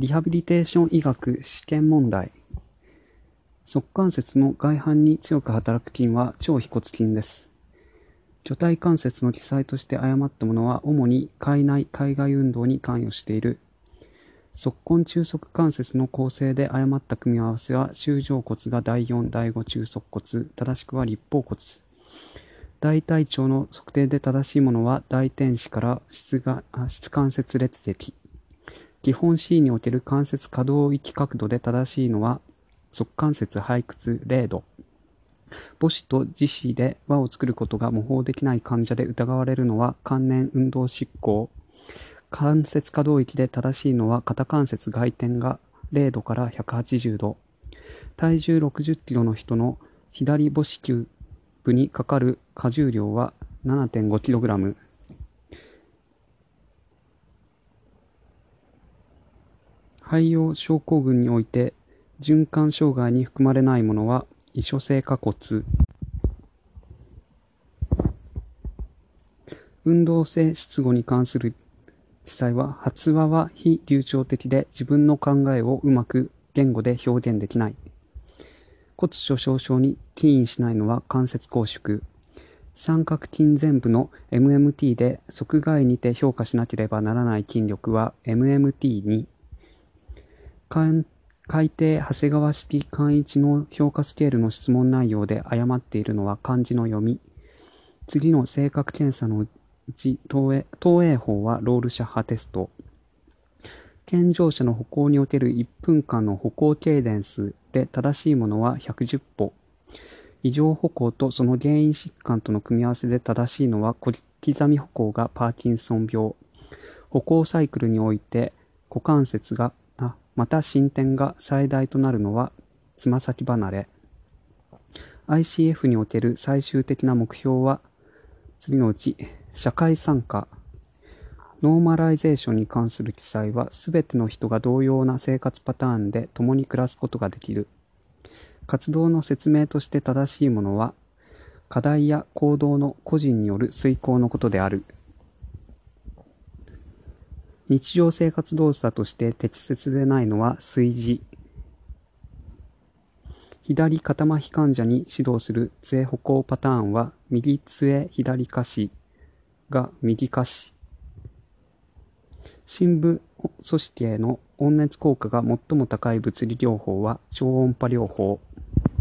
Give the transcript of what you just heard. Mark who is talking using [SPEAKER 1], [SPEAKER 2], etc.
[SPEAKER 1] リハビリテーション医学試験問題。側関節の外反に強く働く筋は超腓骨筋です。巨体関節の記載として誤ったものは主に海内海外運動に関与している。側根中側関節の構成で誤った組み合わせは周上骨が第4、第5中側骨、正しくは立方骨。大体長の測定で正しいものは大天使から質が質関節列的。基本 C における関節可動域角度で正しいのは側関節背屈0度。母子と自死で輪を作ることが模倣できない患者で疑われるのは関連運動執行。関節可動域で正しいのは肩関節外転が0度から180度。体重60キロの人の左母子球部にかかる荷重量は 7.5kg。肺葉症候群において循環障害に含まれないものは異所性下骨運動性失語に関する記載は発話は非流暢的で自分の考えをうまく言語で表現できない。骨粗鬆症に起因しないのは関節拘縮三角筋全部の MMT で側外にて評価しなければならない筋力は MMT2 海底長谷川式簡一の評価スケールの質問内容で誤っているのは漢字の読み。次の性格検査のうち、東映法はロールシャッハテスト。健常者の歩行における1分間の歩行ケイデンスで正しいものは110歩。異常歩行とその原因疾患との組み合わせで正しいのは小刻み歩行がパーキンソン病。歩行サイクルにおいて股関節がまた伸展が最大となるのはつま先離れ。ICF における最終的な目標は次のうち社会参加。ノーマライゼーションに関する記載は全ての人が同様な生活パターンで共に暮らすことができる。活動の説明として正しいものは課題や行動の個人による遂行のことである。日常生活動作として適切でないのは炊事。左肩麻痺患者に指導する杖歩行パターンは右杖左下肢が右下肢。深部組織への温熱効果が最も高い物理療法は超音波療法。